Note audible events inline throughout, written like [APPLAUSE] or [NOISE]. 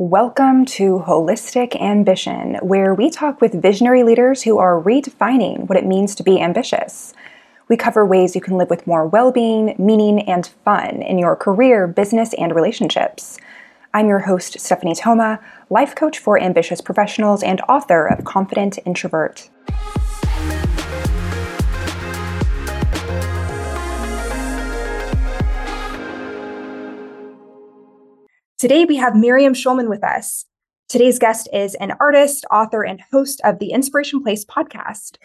Welcome to Holistic Ambition, where we talk with visionary leaders who are redefining what it means to be ambitious. We cover ways you can live with more well being, meaning, and fun in your career, business, and relationships. I'm your host, Stephanie Toma, life coach for ambitious professionals and author of Confident Introvert. Today we have Miriam Schulman with us. Today's guest is an artist, author, and host of the Inspiration Place podcast.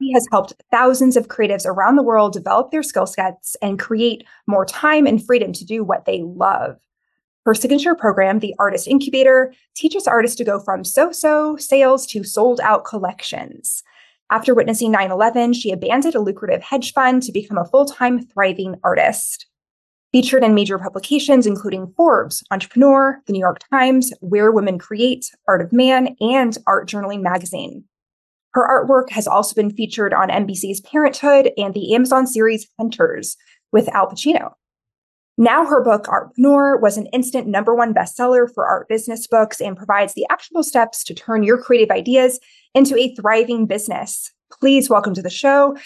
He has helped thousands of creatives around the world develop their skill sets and create more time and freedom to do what they love. Her signature program, the Artist Incubator, teaches artists to go from so so sales to sold out collections. After witnessing 9 11, she abandoned a lucrative hedge fund to become a full time thriving artist featured in major publications including Forbes, Entrepreneur, The New York Times, Where Women Create, Art of Man, and Art Journaling magazine. Her artwork has also been featured on NBC's Parenthood and the Amazon series Hunters with Al Pacino. Now, her book, Artpreneur, was an instant number one bestseller for art business books and provides the actionable steps to turn your creative ideas into a thriving business. Please welcome to the show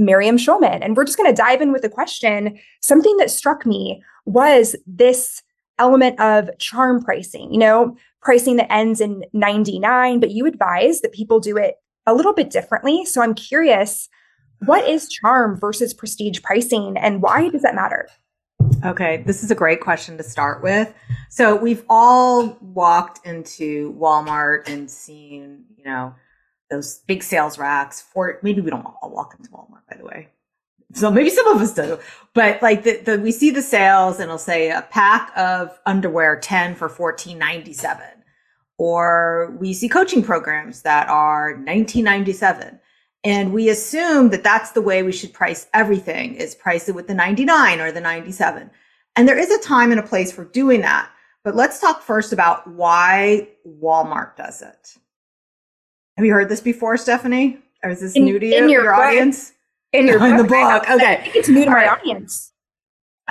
Miriam Schulman. And we're just going to dive in with a question. Something that struck me was this element of charm pricing, you know, pricing that ends in 99, but you advise that people do it a little bit differently. So I'm curious, what is charm versus prestige pricing and why does that matter? Okay, this is a great question to start with. So we've all walked into Walmart and seen, you know, those big sales racks for maybe we don't all walk into Walmart, by the way. So maybe some of us do, but like the, the we see the sales and it'll say a pack of underwear 10 for 14.97 or we see coaching programs that are 1997 and we assume that that's the way we should price everything is price it with the 99 or the 97 and there is a time and a place for doing that. But let's talk first about why walmart does it have you heard this before, Stephanie? Or is this in, new to you, your, your audience? In your [LAUGHS] in the book. Okay. it's new to my audience.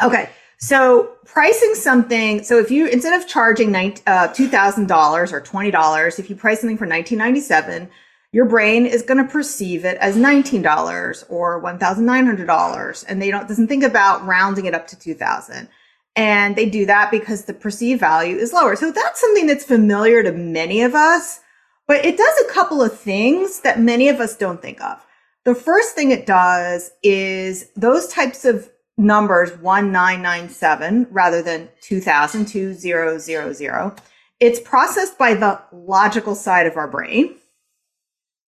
Okay. So pricing something. So if you, instead of charging uh, $2,000 or $20, if you price something for 1997, your brain is going to perceive it as $19 or $1,900. And they don't, doesn't think about rounding it up to 2000. And they do that because the perceived value is lower. So that's something that's familiar to many of us. But it does a couple of things that many of us don't think of. The first thing it does is those types of numbers 1997 rather than 2000 2000 it's processed by the logical side of our brain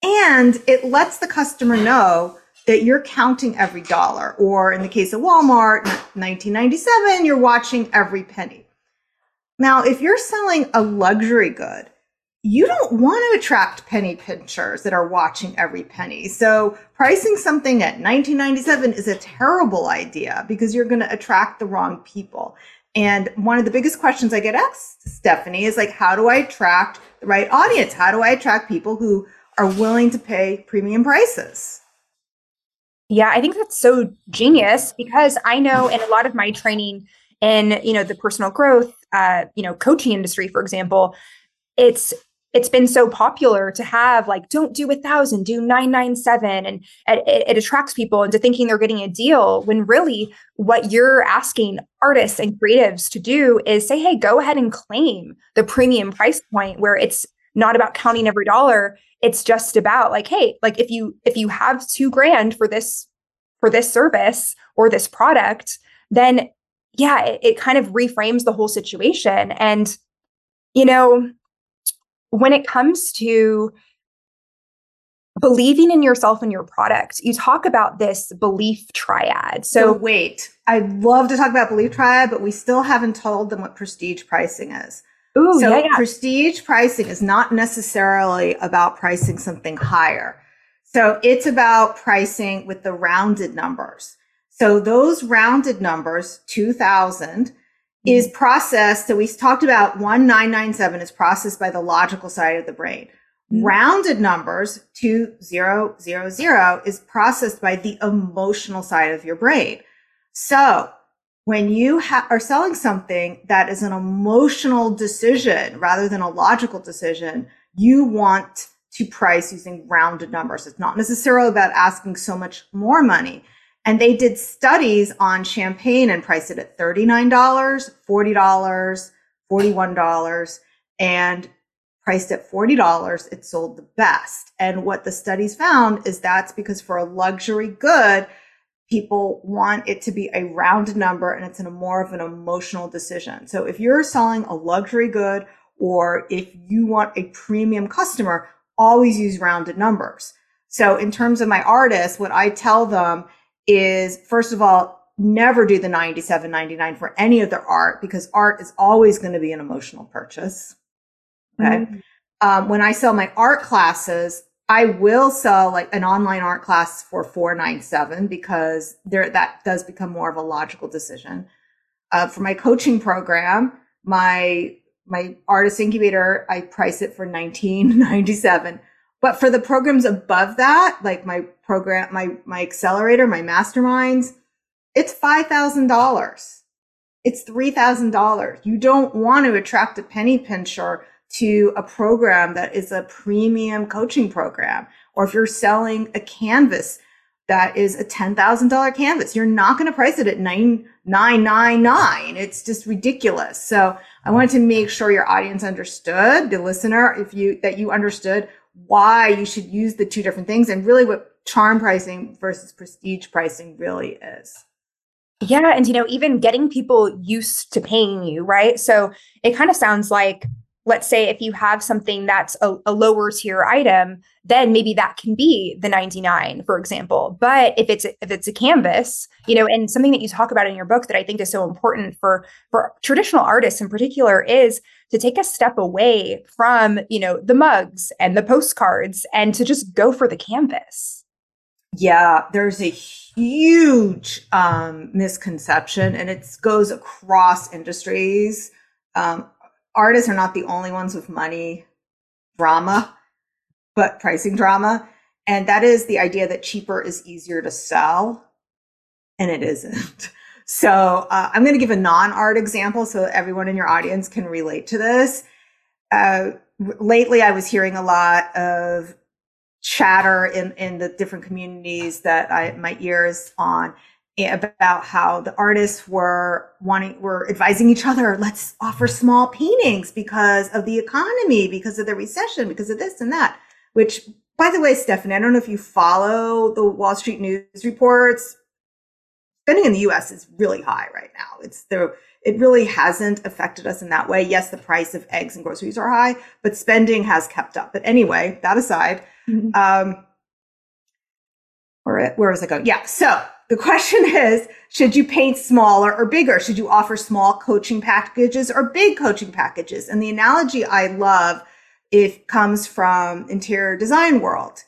and it lets the customer know that you're counting every dollar or in the case of Walmart 1997 you're watching every penny now if you're selling a luxury good you don't want to attract penny pinchers that are watching every penny. So pricing something at 1997 is a terrible idea because you're going to attract the wrong people. And one of the biggest questions I get asked, Stephanie, is like, how do I attract the right audience? How do I attract people who are willing to pay premium prices? Yeah, I think that's so genius because I know in a lot of my training in, you know, the personal growth, uh, you know, coaching industry, for example, it's it's been so popular to have like don't do a thousand do 997 and it, it, attracts people into thinking they're getting a deal when really what you're asking artists and creatives to do is say hey go ahead and claim the premium price point where it's not about counting every dollar. It's just about like hey like if you if you have two grand for this for this service or this product then yeah it, it kind of reframes the whole situation. And you know when it comes to believing in yourself and your product, you talk about this belief triad. So, so wait, I'd love to talk about belief triad, but we still haven't told them what prestige pricing is. Ooh, so yeah, yeah. prestige pricing is not necessarily about pricing something higher. So it's about pricing with the rounded numbers. So those rounded numbers, 2000, is processed. So we talked about 1997 is processed by the logical side of the brain. Mm-hmm. Rounded numbers, 2000 is processed by the emotional side of your brain. So when you ha- are selling something that is an emotional decision rather than a logical decision, you want to price using rounded numbers. It's not necessarily about asking so much more money. And they did studies on champagne and priced it at $39, $40, $41, and priced at $40, it sold the best. And what the studies found is that's because for a luxury good, people want it to be a round number and it's in a more of an emotional decision. So if you're selling a luxury good or if you want a premium customer, always use rounded numbers. So in terms of my artists, what I tell them is first of all, never do the 97.99 for any of their art because art is always going to be an emotional purchase. Okay. Mm-hmm. Um, when I sell my art classes, I will sell like an online art class for 497 because there that does become more of a logical decision. Uh, for my coaching program, my my artist incubator, I price it for 1997. But for the programs above that, like my program, my my accelerator, my masterminds, it's five thousand dollars. It's three thousand dollars. You don't want to attract a penny pincher to a program that is a premium coaching program. Or if you're selling a canvas that is a $10,000 canvas, you're not going to price it at nine nine nine nine. It's just ridiculous. So I wanted to make sure your audience understood, the listener, if you, that you understood why you should use the two different things and really what charm pricing versus prestige pricing really is. Yeah. And, you know, even getting people used to paying you, right? So it kind of sounds like let's say if you have something that's a, a, lower tier item then maybe that can be the 99 for example but if it's if it's a canvas you know and something that you talk about in your book that i think is so important for for traditional artists in particular is to take a step away from you know the mugs and the postcards and to just go for the canvas yeah there's a huge um, misconception and it goes across industries um, artists are not the only ones with money drama, but pricing drama. And that is the idea that cheaper is easier to sell. And it isn't. [LAUGHS] So uh, I'm going to give a non art example so everyone in your audience can relate to this. Uh, lately, I was hearing a lot of chatter in, in the different communities that I, my ears on eh, about how the artists were wanting were advising each other let's offer small paintings because of the economy because of the recession because of this and that. Which by the way stephanie i don't know if you follow the wall street news reports. Spending in the us is really high right now. It's there it really hasn't affected us in that way. Yes the price of eggs and groceries are high but spending has kept up. But anyway that aside mm-hmm. [LAUGHS] um where, where was i going yeah so the question [LAUGHS] is, should you paint smaller or bigger? Should you offer small coaching packages or big coaching packages? And the analogy I love it comes from interior design world.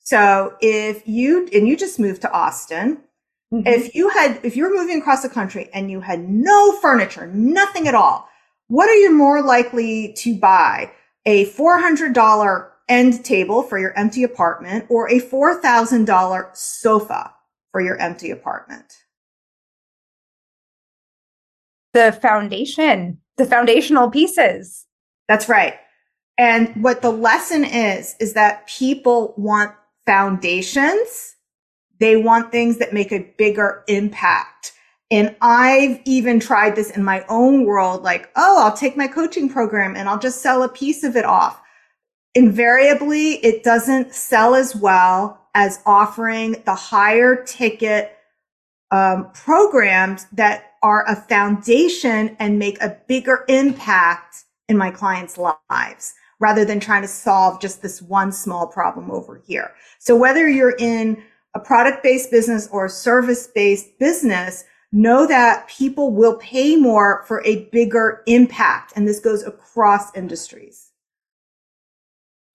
So if you and you just moved to Austin, mm-hmm. if you had if you were moving across the country and you had no furniture, nothing at all, what are you more likely to buy? A $400 end table for your empty apartment or a $4,000 sofa? for your empty apartment? The foundation, the foundational pieces. That's right. And what the lesson is, is that people want foundations. They want things that make a bigger impact. And I've even tried this in my own world, like, oh, I'll take my coaching program and I'll just sell a piece of it off. Invariably, it doesn't sell as well as offering the higher ticket um, programs that are a foundation and make a bigger impact in my clients' lives rather than trying to solve just this one small problem over here. So whether you're in a product based business or a service based business, know that people will pay more for a bigger impact. And this goes across industries.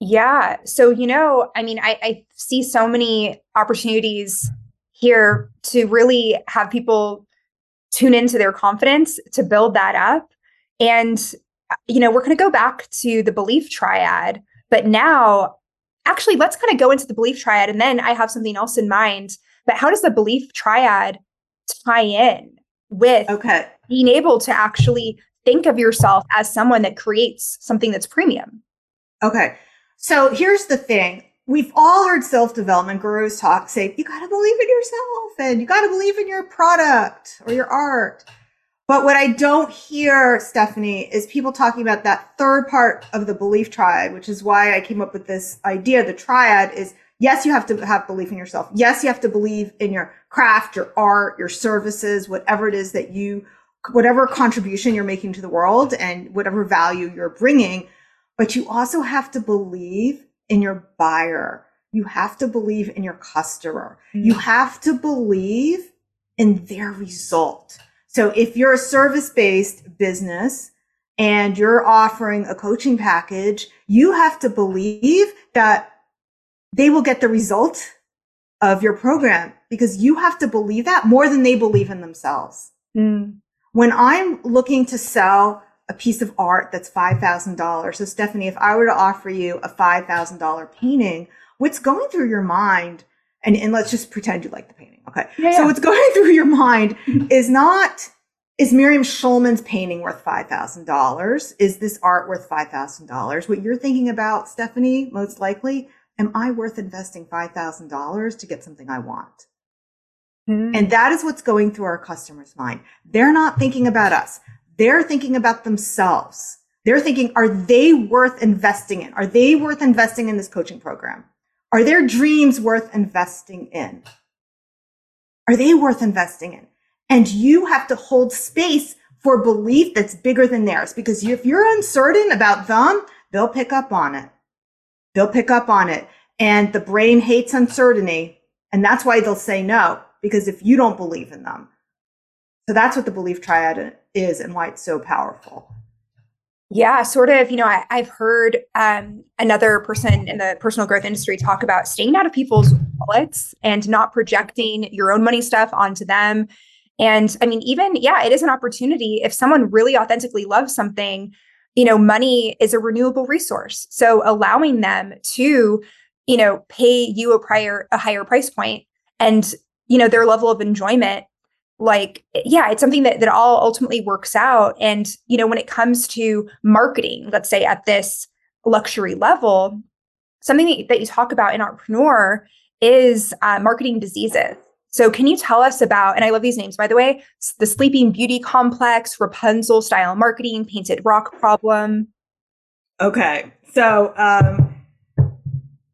Yeah. So, you know, I mean, I, I see so many opportunities here to really have people tune into their confidence to build that up. And, uh, you know, we're going to go back to the belief triad, but now actually let's kind of go into the belief triad and then I have something else in mind. But how does the belief triad tie in with okay. being able to actually think of yourself as someone that creates something that's premium. Okay. So here's the thing. We've all heard self-development gurus talk, say, you got to believe in yourself and you got to believe in your product or your art. But what I don't hear, Stephanie, is people talking about that third part of the belief triad, which is why I came up with this idea. The triad is yes, you have to have belief in yourself. Yes, you have to believe in your craft, your art, your services, whatever it is that you, whatever contribution you're making to the world and whatever value you're bringing. But you also have to believe in your buyer. You have to believe in your customer. Mm-hmm. You have to believe in their result. So if you're a service based business and you're offering a coaching package, you have to believe that they will get the result of your program because you have to believe that more than they believe in themselves. Mm. When I'm looking to sell a piece of art that's $5,000. So Stephanie, if I were to offer you a $5,000 painting, what's going through your mind? And, and let's just pretend you like the painting. Okay. Yeah, so what's going [LAUGHS] through your mind is not, is Miriam Schulman's painting worth $5,000? Is this art worth $5,000? What you're thinking about, Stephanie, most likely, am I worth investing $5,000 to get something I want? Mm. And that is what's going through our customer's mind. They're not thinking about us. They're thinking about themselves. They're thinking, are they worth investing in? Are they worth investing in this coaching program? Are their dreams worth investing in? Are they worth investing in? And you have to hold space for belief that's bigger than theirs because if you're uncertain about them, they'll pick up on it. They'll pick up on it. And the brain hates uncertainty. And that's why they'll say no, because if you don't believe in them. So that's what the belief triad is and why it's so powerful. Yeah, sort of. You know, I, have heard um, another person in the personal growth industry talk about staying out of people's wallets and not projecting your own money stuff onto them. And I mean, even, yeah, it is an opportunity. If someone really authentically loves something, you know, money is a renewable resource. So allowing them to, you know, pay you a prior a higher price point and, you know, their level of enjoyment like yeah it's something that that all ultimately works out. And you know when it comes to marketing let's say at this luxury level something that, that you talk about in Artpreneur is uh, marketing diseases. So can you tell us about and i love these names by the way the sleeping beauty complex rapunzel style marketing painted rock problem? Okay. So um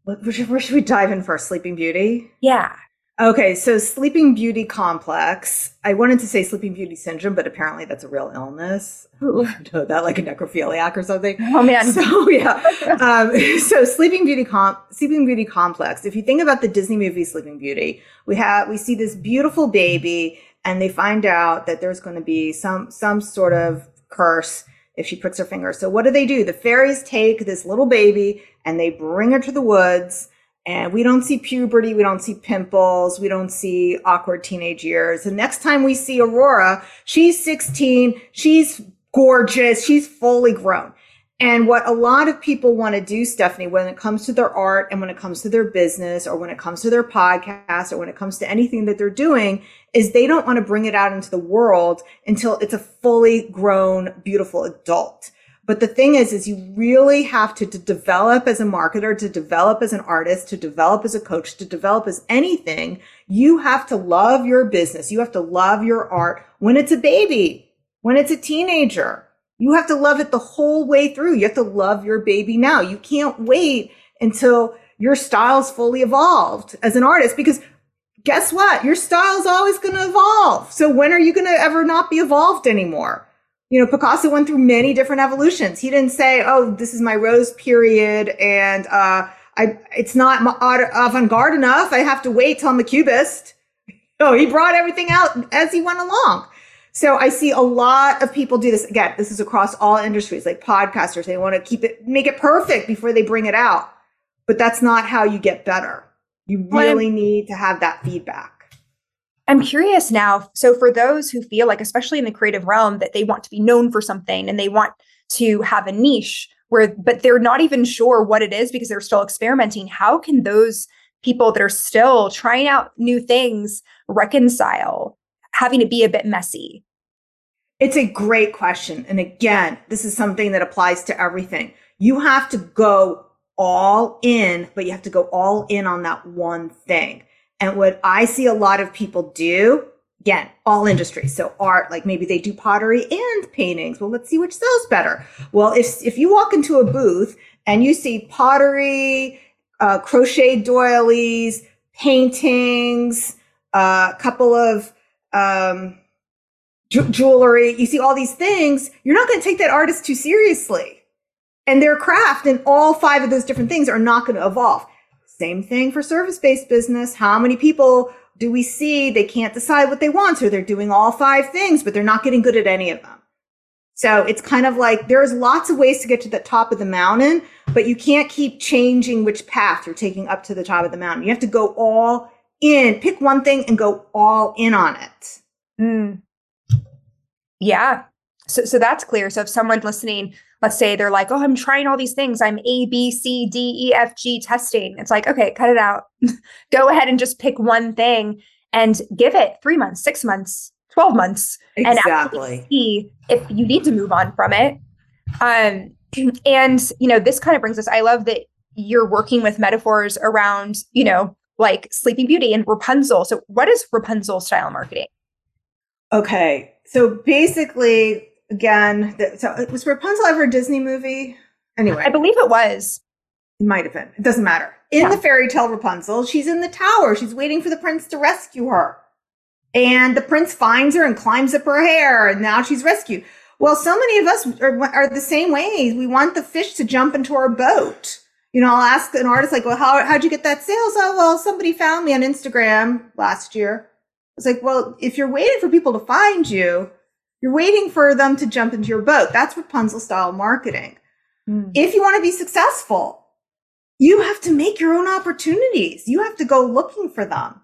where should, where should we dive in first? Sleeping beauty? Yeah Okay, so Sleeping Beauty Complex. I wanted to say Sleeping Beauty Syndrome, but apparently that's a real illness. Ooh, [LAUGHS] know that like a necrophiliac or something. Oh man. So yeah. um, [LAUGHS] so Sleeping Beauty Com- Sleeping Beauty Complex. If you think about the Disney movie Sleeping Beauty, we have we see this beautiful baby, and they find out that there's going to be some some sort of curse if she pricks her finger. So what do they do? The fairies take this little baby and they bring her to the woods and we don't see puberty, we don't see pimples, we don't see awkward teenage years. The next time we see Aurora, she's 16, she's gorgeous, she's fully grown. And what a lot of people want to do, Stephanie, when it comes to their art and when it comes to their business or when it comes to their podcast or when it comes to anything that they're doing, is they don't want to bring it out into the world until it's a fully grown, beautiful adult. But the thing is, is you really have to, to develop as a marketer, to develop as an artist, to develop as a coach, to develop as anything. You have to love your business. You have to love your art when it's a baby, when it's a teenager. You have to love it the whole way through. You have to love your baby now. You can't wait until your style's fully evolved as an artist because guess what? Your style's always going to evolve. So when are you going to ever not be evolved anymore? You know, Picasso went through many different evolutions. He didn't say, "Oh, this is my rose period," and uh, I, it's not avant-garde enough. I have to wait till I'm a cubist. No, [LAUGHS] he brought everything out as he went along. So I see a lot of people do this. Again, this is across all industries, like podcasters. They want to keep it, make it perfect before they bring it out. But that's not how you get better. You really need to have that feedback. I'm curious now. So, for those who feel like, especially in the creative realm, that they want to be known for something and they want to have a niche where, but they're not even sure what it is because they're still experimenting, how can those people that are still trying out new things reconcile having to be a bit messy It's a great question. And again, this is something that applies to everything. You have to go all in, but you have to go all in on that one thing. And what I see a lot of people do, again, all industries. So art, like maybe they do pottery and paintings. Well, let's see which sells better. Well, if, if you walk into a booth and you see pottery, uh, crochet doilies, paintings, a uh, couple of, um, ju- jewelry, you see all these things, you're not going to take that artist too seriously. And their craft and all five of those different things are not going to evolve. Same thing for service based business. How many people do we see they can't decide what they want? So they're doing all five things, but they're not getting good at any of them. So it's kind of like there's lots of ways to get to the top of the mountain, but you can't keep changing which path you're taking up to the top of the mountain. You have to go all in, pick one thing and go all in on it. Mm. Yeah. So, so that's clear. So if someone listening, let's say they're like, oh, I'm trying all these things. I'm A, B, C, D, E, F, G testing. It's like, okay, cut it out. [LAUGHS] Go ahead and just pick one thing and give it three months, six months, 12 months. Exactly. And see if you need to move on from it. Um, [CLEARS THROAT] and, you know, this kind of brings us, I love that you're working with metaphors around, you know, like Sleeping Beauty and Rapunzel. So, what is Rapunzel style marketing? Okay. So basically, again, the, so was Rapunzel ever a Disney movie? Anyway, I believe it was. It might have been. It doesn't matter. In yeah. the fairy tale Rapunzel, she's in the tower. She's waiting for the prince to rescue her. And the prince finds her and climbs up her hair, and now she's rescued. Well, so many of us are, are the same way. We want the fish to jump into our boat. You know, I'll ask an artist like, well, how, how'd you get that sales? Oh, well, somebody found me on Instagram last year. It's like, well, if you're waiting for people to find you, you're waiting for them to jump into your boat. That's Rapunzel style marketing. Mm. If you want to be successful, you have to make your own opportunities. You have to go looking for them.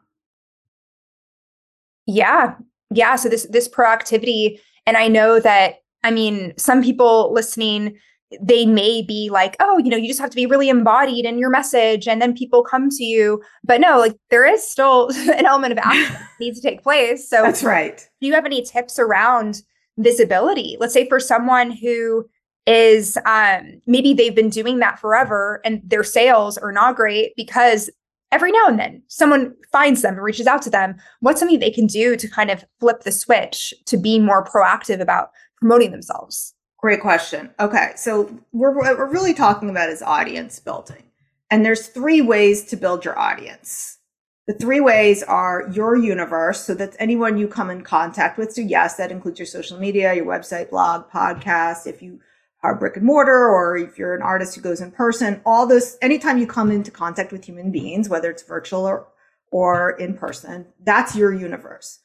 Yeah. Yeah. So this this proactivity, and I know that I mean, some people listening they may be like, oh, you know, you just have to be really embodied in your message and then people come to you. But no, like there is still [LAUGHS] an element of [LAUGHS] action that needs to take place. So that's right. Do you have any tips around visibility? Let's say for someone who is um, maybe they've been doing that forever and their sales are not great because every now and then someone finds them and reaches out to them. What's something they can do to kind of flip the switch to be more proactive about promoting themselves? Great question. Okay, so we're, what we're really talking about is audience building. And there's three ways to build your audience. The three ways are your universe. So that's anyone you come in contact with. So yes, that includes your social media, your website, blog, podcast. If you are brick and mortar or if you're an artist who goes in person, all those, anytime you come into contact with human beings, whether it's virtual or, or in person, that's your universe.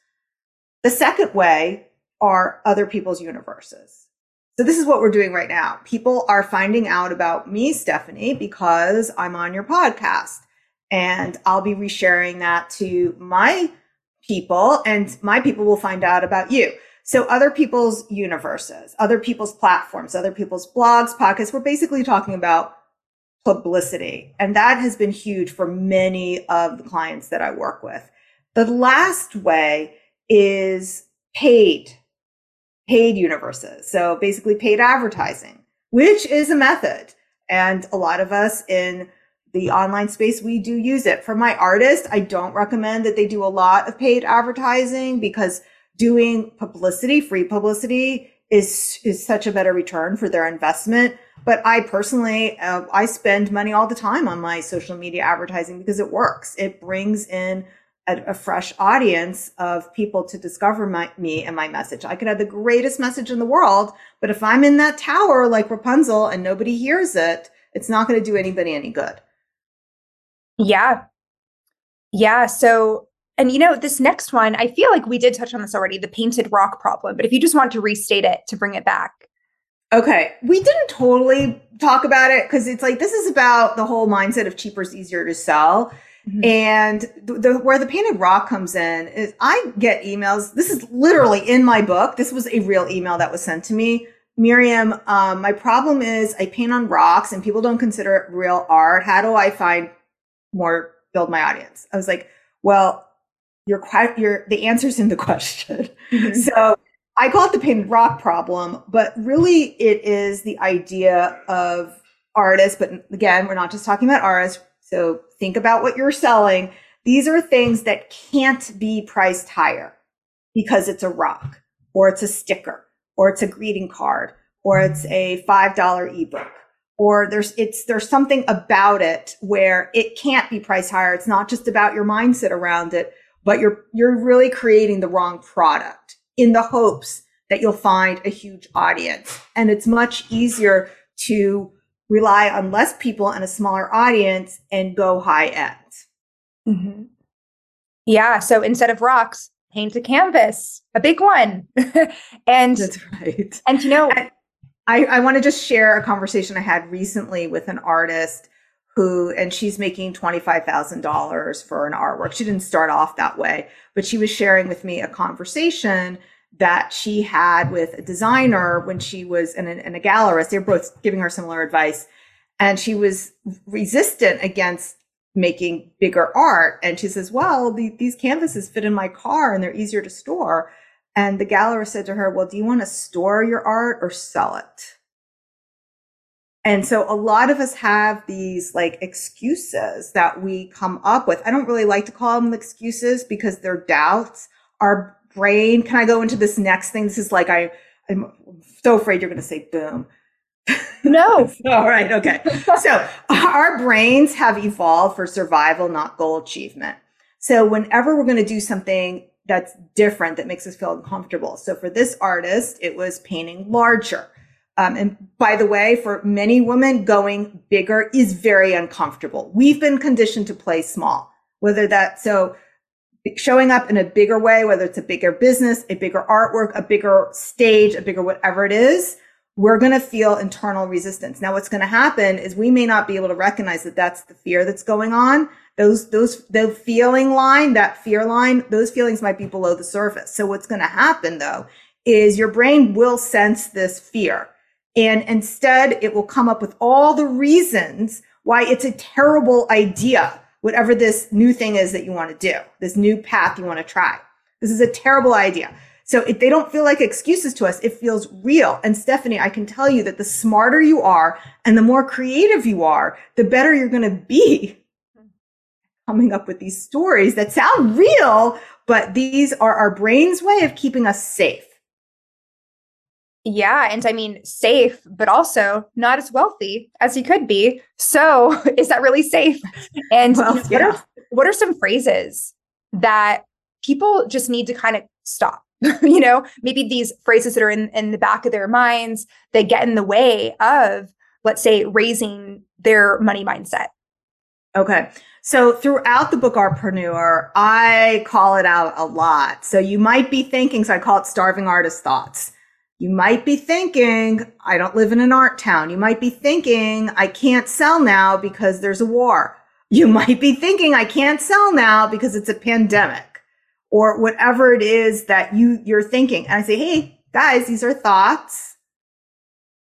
The second way are other people's universes. So this is what we're doing right now. People are finding out about me, Stephanie, because I'm on your podcast and I'll be resharing that to my people and my people will find out about you. So other people's universes, other people's platforms, other people's blogs, podcasts, we're basically talking about publicity. And that has been huge for many of the clients that I work with. The last way is paid paid universes. So basically paid advertising, which is a method. And a lot of us in the online space, we do use it. For my artists, I don't recommend that they do a lot of paid advertising because doing publicity, free publicity is, is such a better return for their investment. But I personally, uh, I spend money all the time on my social media advertising because it works. It brings in a, a, fresh audience of people to discover my, me and my message. I could have the greatest message in the world, but if I'm in that tower like Rapunzel and nobody hears it, it's not going to do anybody any good. Yeah. Yeah. So, and you know, this next one, I feel like we did touch on this already the painted rock problem, but if you just want to restate it to bring it back. Okay. We didn't totally talk about it because it's like this is about the whole mindset of cheaper is easier to sell. Mm-hmm. And the, the, where the painted rock comes in is I get emails. This is literally in my book. This was a real email that was sent to me. Miriam, um, my problem is I paint on rocks and people don't consider it real art. How do I find more, build my audience? I was like, well, your, your, the answer's in the [LAUGHS] question. Mm-hmm. So I call it the painted rock problem, but really it is the idea of artists. But again, we're not just talking about artists. So think about what you're selling. These are things that can't be priced higher because it's a rock or it's a sticker or it's a greeting card or it's a $5 ebook or there's it's there's something about it where it can't be priced higher. It's not just about your mindset around it, but you're you're really creating the wrong product in the hopes that you'll find a huge audience. And it's much easier to rely on less people and a smaller audience and go high end. Mm-hmm. Yeah. So instead of rocks, paint a canvas, a big one. [LAUGHS] and that's right. And you know, I, I want to just share a conversation I had recently with an artist who, and she's making $25,000 for an artwork. She didn't start off that way, but she was sharing with me a conversation that she had with a designer when she was in, a, and a gallerist. They're both giving her similar advice. And she was resistant against making bigger art. And she says, well, the, these canvases fit in my car and they're easier to store. And the gallerist said to her, well, do you want to store your art or sell it? And so a lot of us have these like excuses that we come up with. I don't really like to call them excuses because they're doubts. Our brain, can I go into this next thing? This is like, I, I'm so afraid you're going to say boom. [LAUGHS] No. All right. Okay. [LAUGHS] so our brains have evolved for survival, not goal achievement. So whenever we're going to do something that's different, that makes us feel uncomfortable. So for this artist, it was painting larger. Um, and by the way, for many women, going bigger is very uncomfortable. We've been conditioned to play small, whether that, so showing up in a bigger way, whether it's a bigger business, a bigger artwork, a bigger stage, a bigger whatever it is, we're going to feel internal resistance. Now, what's going to happen is we may not be able to recognize that that's the fear that's going on. Those, those, the feeling line, that fear line, those feelings might be below the surface. So what's going to happen though is your brain will sense this fear and instead it will come up with all the reasons why it's a terrible idea, whatever this new thing is that you want to do, this new path you want to try. This is a terrible idea. So if they don't feel like excuses to us, it feels real. And Stephanie, I can tell you that the smarter you are and the more creative you are, the better you're going to be [LAUGHS] coming up with these stories that sound real, but these are our brain's way of keeping us safe. Yeah. And I mean, safe, but also not as wealthy as he could be. So [LAUGHS] is that really safe? [LAUGHS] And well, what, yeah. are, what are some phrases that people just need to kind of stop? [LAUGHS] you know, maybe these phrases that are in, in the back of their minds that get in the way of, let's say, raising their money mindset. Okay. So throughout the book Artpreneur, I call it out a lot. So you might be thinking, so I call it starving artist thoughts. You might be thinking, I don't live in an art town. You might be thinking, I can't sell now because there's a war. You [LAUGHS] might be thinking, I can't sell now because it's a pandemic or whatever it is that you you're thinking. And I say, "Hey, guys, these are thoughts.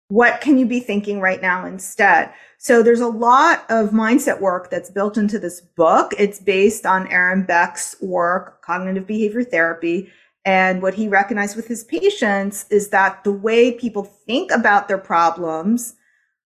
What can you be thinking right now instead?" So there's a lot of mindset work that's built into this book. It's based on Aaron Beck's work, cognitive behavior therapy. And what he recognized with his patients is that the way people think about their problems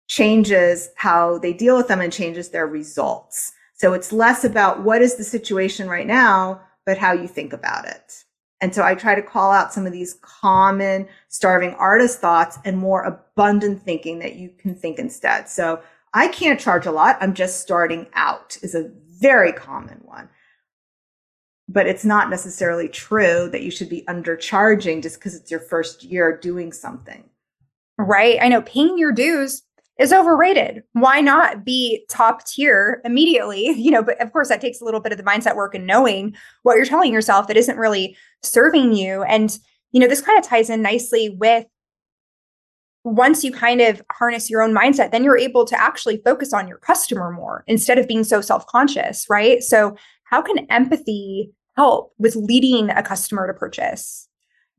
changes how they deal with them and changes their results. So it's less about what is the situation right now, but how you think about it. And so I try to call out some of these common starving artist thoughts and more abundant thinking that you can think instead. So I can't charge a lot. I'm just starting out is a very common one. But it's not necessarily true that you should be undercharging just because it's your first year doing something. Right. I know paying your dues is overrated. Why not be top tier immediately? [LAUGHS] You know, but of course that takes a little bit of the mindset work and knowing what you're telling yourself that isn't really serving you. And, you know, this kind of ties in nicely with once you kind of harness your own mindset, then you're able to actually focus on your customer more instead of being so self conscious, right? So, how can empathy help with leading a customer to purchase?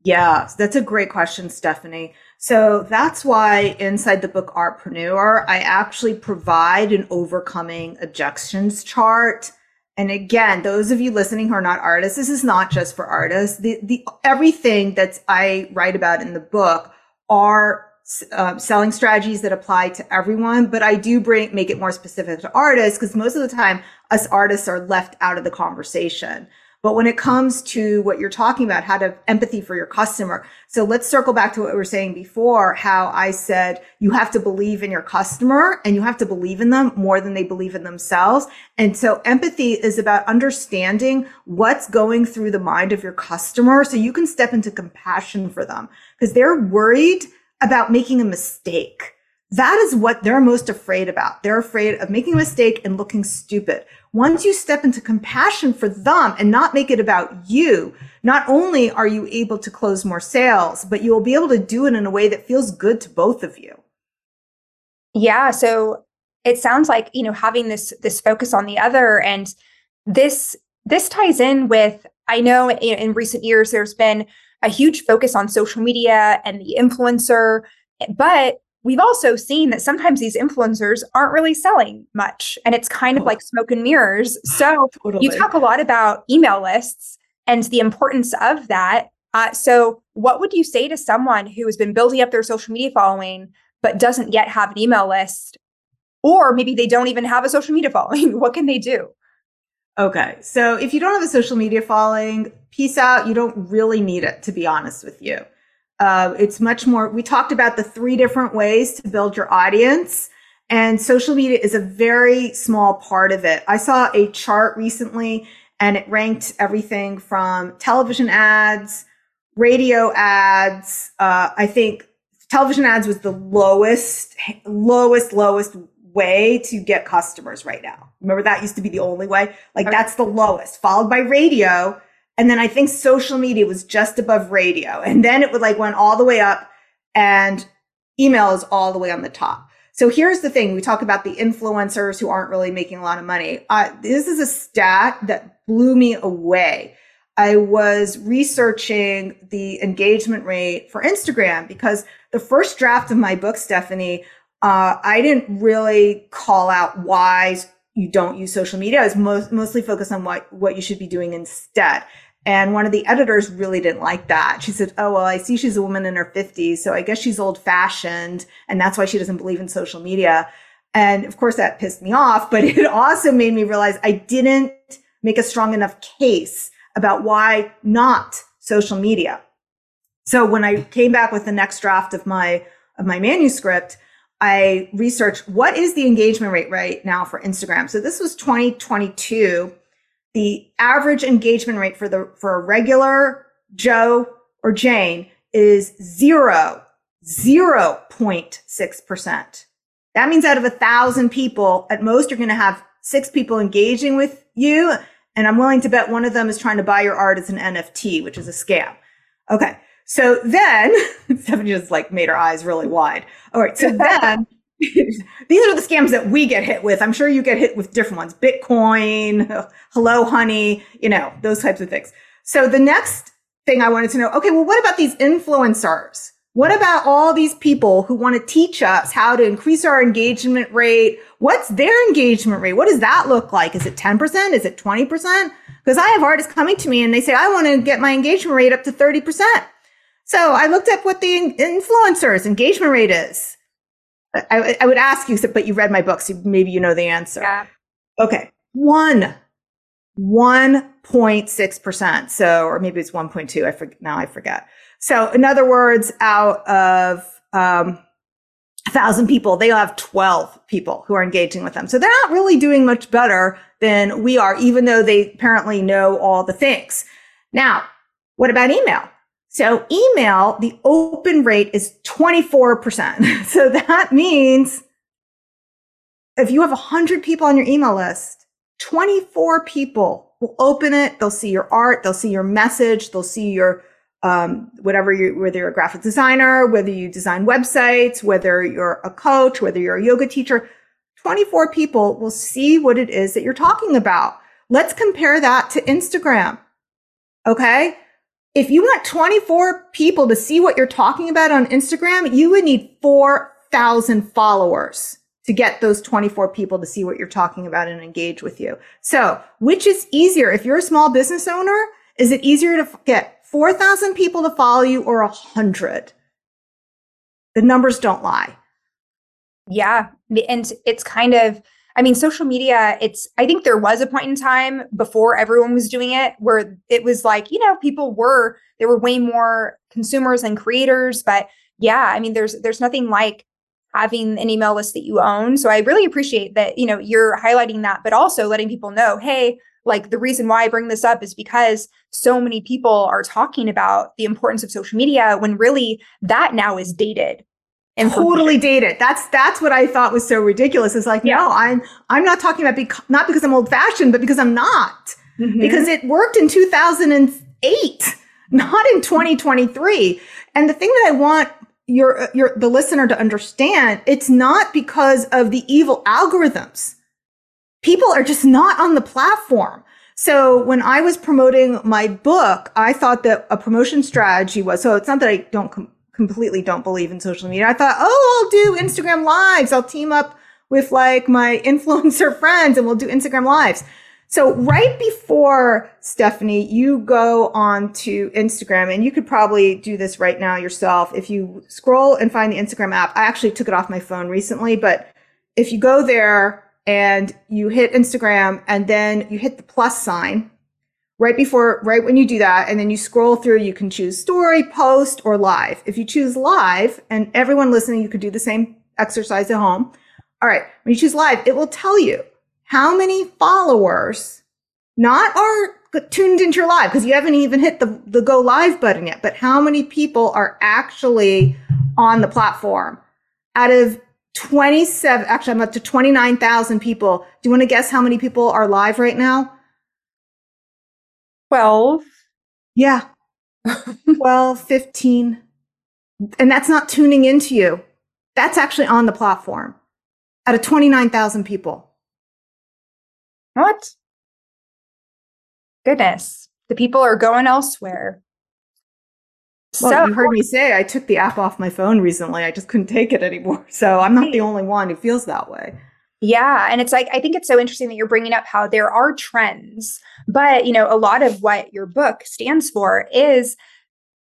Yeah, that's a great question, Stephanie. So that's why inside the book Artpreneur, I actually provide an overcoming objections chart and again, those of you listening who are not artists, this is not just for artists. The, the, everything that I write about in the book are uh, selling strategies that apply to everyone, but I do bring, make it more specific to artists because most of the time us artists are left out of the conversation. But when it comes to what you're talking about, how to empathy for your customer. So let's circle back to what we were saying before, how I said you have to believe in your customer and you have to believe in them more than they believe in themselves. And so empathy is about understanding what's going through the mind of your customer so you can step into compassion for them because they're worried about making a mistake. That is what they're most afraid about. They're afraid of making a mistake and looking stupid. Once you step into compassion for them and not make it about you, not only are you able to close more sales, but you will be able to do it in a way that feels good to both of you. Yeah. So it sounds like, you know, having this, this focus on the other and this, this ties in with, I know in, in recent years, there's been a huge focus on social media and the influencer, but we've also seen that sometimes these influencers aren't really selling much and it's kind of like smoke and mirrors. [LAUGHS] So totally. you talk a lot about email lists and the importance of that. Uh, so what would you say to someone who has been building up their social media following but doesn't yet have an email list? Or maybe they don't even have a social media [LAUGHS] following. What can they do? Okay. So if you don't have a social media following peace out. You don't really need it to be honest with you uh, it's much more, we talked about the three different ways to build your audience. And social media is a very small part of it. I saw a chart recently and it ranked everything from television ads, radio ads. Uh, I think television ads was the lowest, lowest, lowest way to get customers right now. Remember that used to be the only way? Like that's the lowest, followed by radio and then I think social media was just above radio. And then it would like went all the way up and email is all the way on the top. So here's the thing. We talk about the influencers who aren't really making a lot of money. Uh, this is a stat that blew me away. I was researching the engagement rate for Instagram because the first draft of my book, Stephanie, uh, I didn't really call out why you don't use social media. I was most, mostly focused on what, what you should be doing instead. And one of the editors really didn't like that. She said, Oh, well, I see she's a woman in her 50s. So I guess she's old fashioned. And that's why she doesn't believe in social media. And of course, that pissed me off, but [LAUGHS] it also made me realize I didn't make a strong enough case about why not social media. So when I came back with the next draft of my, of my manuscript, I researched what is the engagement rate right now for Instagram. So this was 2022 the average engagement rate for the for a regular Joe or Jane is zero, 0.6%. That means out of a thousand people, at most you're going to have six people engaging with you. And I'm willing to bet one of them is trying to buy your art as an NFT, which is a scam. Okay. So then [LAUGHS] Stephanie just like made her eyes really wide. All right. So then [LAUGHS] these are the scams that we get hit with. I'm sure you get hit with different ones. Bitcoin, [LAUGHS] hello honey, you know, those types of things. So the next thing I wanted to know, okay, well, what about these influencers? What about all these people who want to teach us how to increase our engagement rate? What's their engagement rate? What does that look like? Is it 10%? Is it 20%? Because I have artists coming to me and they say, I want to get my engagement rate up to 30%. So I looked up what the influencers engagement rate is. I, I would ask you, but you read my book, so maybe you know the answer. Yeah. Okay. One, 1.6%. So, or maybe it's 1.2. I forget. Now I forget. So in other words, out of, um, a thousand people, they have 12 people who are engaging with them. So they're not really doing much better than we are, even though they apparently know all the things. Now, what about email? So email, the open rate is 24%. [LAUGHS] So that means if you have 100 people on your email list, 24 people will open it. They'll see your art. They'll see your message. They'll see your, um, whatever you, whether you're a graphic designer, whether you design websites, whether you're a coach, whether you're a yoga teacher, 24 people will see what it is that you're talking about. Let's compare that to Instagram. Okay if you want 24 people to see what you're talking about on Instagram, you would need 4,000 followers to get those 24 people to see what you're talking about and engage with you. So which is easier? If you're a small business owner, is it easier to get 4,000 people to follow you or a hundred? The numbers don't lie. Yeah. And it's kind of, I mean, social media, it's, I think there was a point in time before everyone was doing it where it was like, you know, people were, there were way more consumers and creators. But yeah, I mean, there's, there's nothing like having an email list that you own. So I really appreciate that, you know, you're highlighting that, but also letting people know, hey, like the reason why I bring this up is because so many people are talking about the importance of social media when really that now is dated totally dated. That's that's what I thought was so ridiculous. It's like, yeah. no, I'm I'm not talking about bec- not because I'm old fashioned, but because I'm not. Mm-hmm. Because it worked in 2008, [LAUGHS] not in 2023. And the thing that I want your your the listener to understand, it's not because of the evil algorithms. People are just not on the platform. So when I was promoting my book, I thought that a promotion strategy was so it's not that I don't com- completely don't believe in social media. I thought, oh, I'll do Instagram lives. I'll team up with like my [LAUGHS] influencer friends and we'll do Instagram lives. So right before Stephanie, you go on to Instagram and you could probably do this right now yourself. If you scroll and find the Instagram app, I actually took it off my phone recently, but if you go there and you hit Instagram and then you hit the plus sign, right before, right when you do that, and then you scroll through, you can choose story, post, or live. If you choose live, and everyone listening, you could do the same exercise at home. All right. When you choose live, it will tell you how many followers not are tuned into your live because you haven't even hit the, the go live button yet, but how many people are actually on the platform out of 27, actually I'm up to 29,000 people. Do you want to guess how many people are live right now? 12. Yeah. [LAUGHS] 12, 15. And that's not tuning into you. That's actually on the platform out of 29,000 people. What? Goodness. The people are going elsewhere. Well, so, you heard me say I took the app off my phone recently. I just couldn't take it anymore. [LAUGHS] So I'm not the only one who feels that way. Yeah. And it's like, I think it's so interesting that you're bringing up how there are trends, but, you know, a lot of what your book stands for is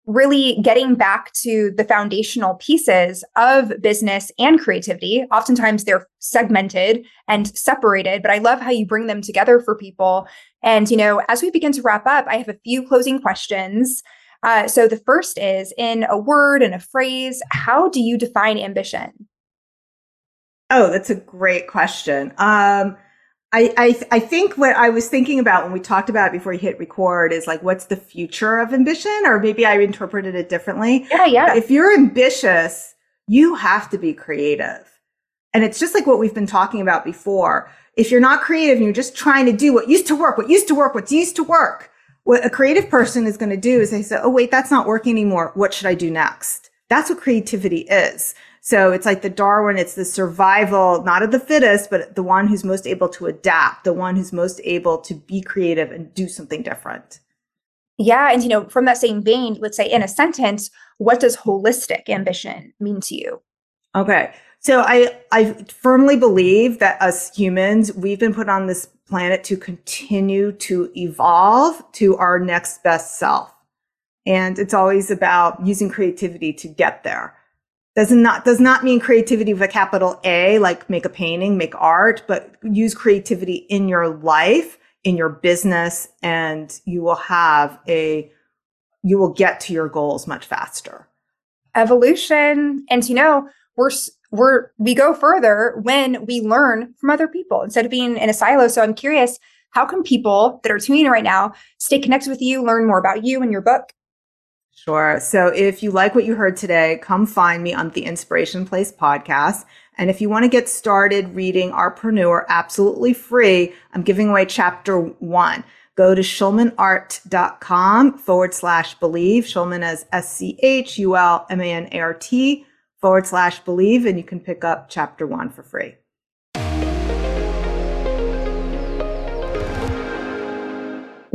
really getting back to the foundational pieces of business and creativity. Oftentimes they're segmented and separated, but I love how you bring them together for people. And, you know, as we begin to wrap up, I have a few closing questions. Uh, so the first is in a word and a phrase, how do you define ambition? Oh, that's a great question. Um, I, I, I think what I was thinking about when we talked about it before you hit record is like, what's the future of ambition? Or maybe I interpreted it differently. Yeah, yeah. If you're ambitious, you have to be creative. And it's just like what we've been talking about before. If you're not creative and you're just trying to do what used to work, what used to work, what's used to work, what a creative person is going to do is they say, Oh, wait, that's not working anymore. What should I do next? That's what creativity is. So it's like the Darwin, it's the survival, not of the fittest, but the one who's most able to adapt, the one who's most able to be creative and do something different. Yeah. And, you know, from that same vein, let's say in a sentence, what does holistic ambition mean to you? Okay. So I, I firmly believe that us humans, we've been put on this planet to continue to evolve to our next best self. And it's always about using creativity to get there does not does not mean creativity with a capital A, like make a painting, make art, but use creativity in your life, in your business, and you will have a you will get to your goals much faster. Evolution, and you know, we're we're we go further when we learn from other people instead of being in a silo. So I'm curious, how can people that are tuning in right now stay connected with you, learn more about you and your book? Sure. So if you like what you heard today, come find me on the Inspiration Place podcast. And if you want to get started reading Artpreneur absolutely free, I'm giving away chapter one. Go to schulmanart.com forward slash believe. Schulman as S C H U L M A N A R T forward slash believe, and you can pick up chapter one for free.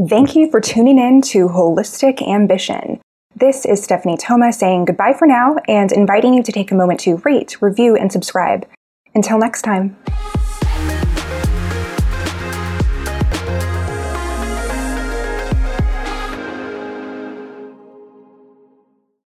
Thank you for tuning in to Holistic Ambition. This is Stephanie Thoma saying goodbye for now and inviting you to take a moment to rate, review, and subscribe. Until next time.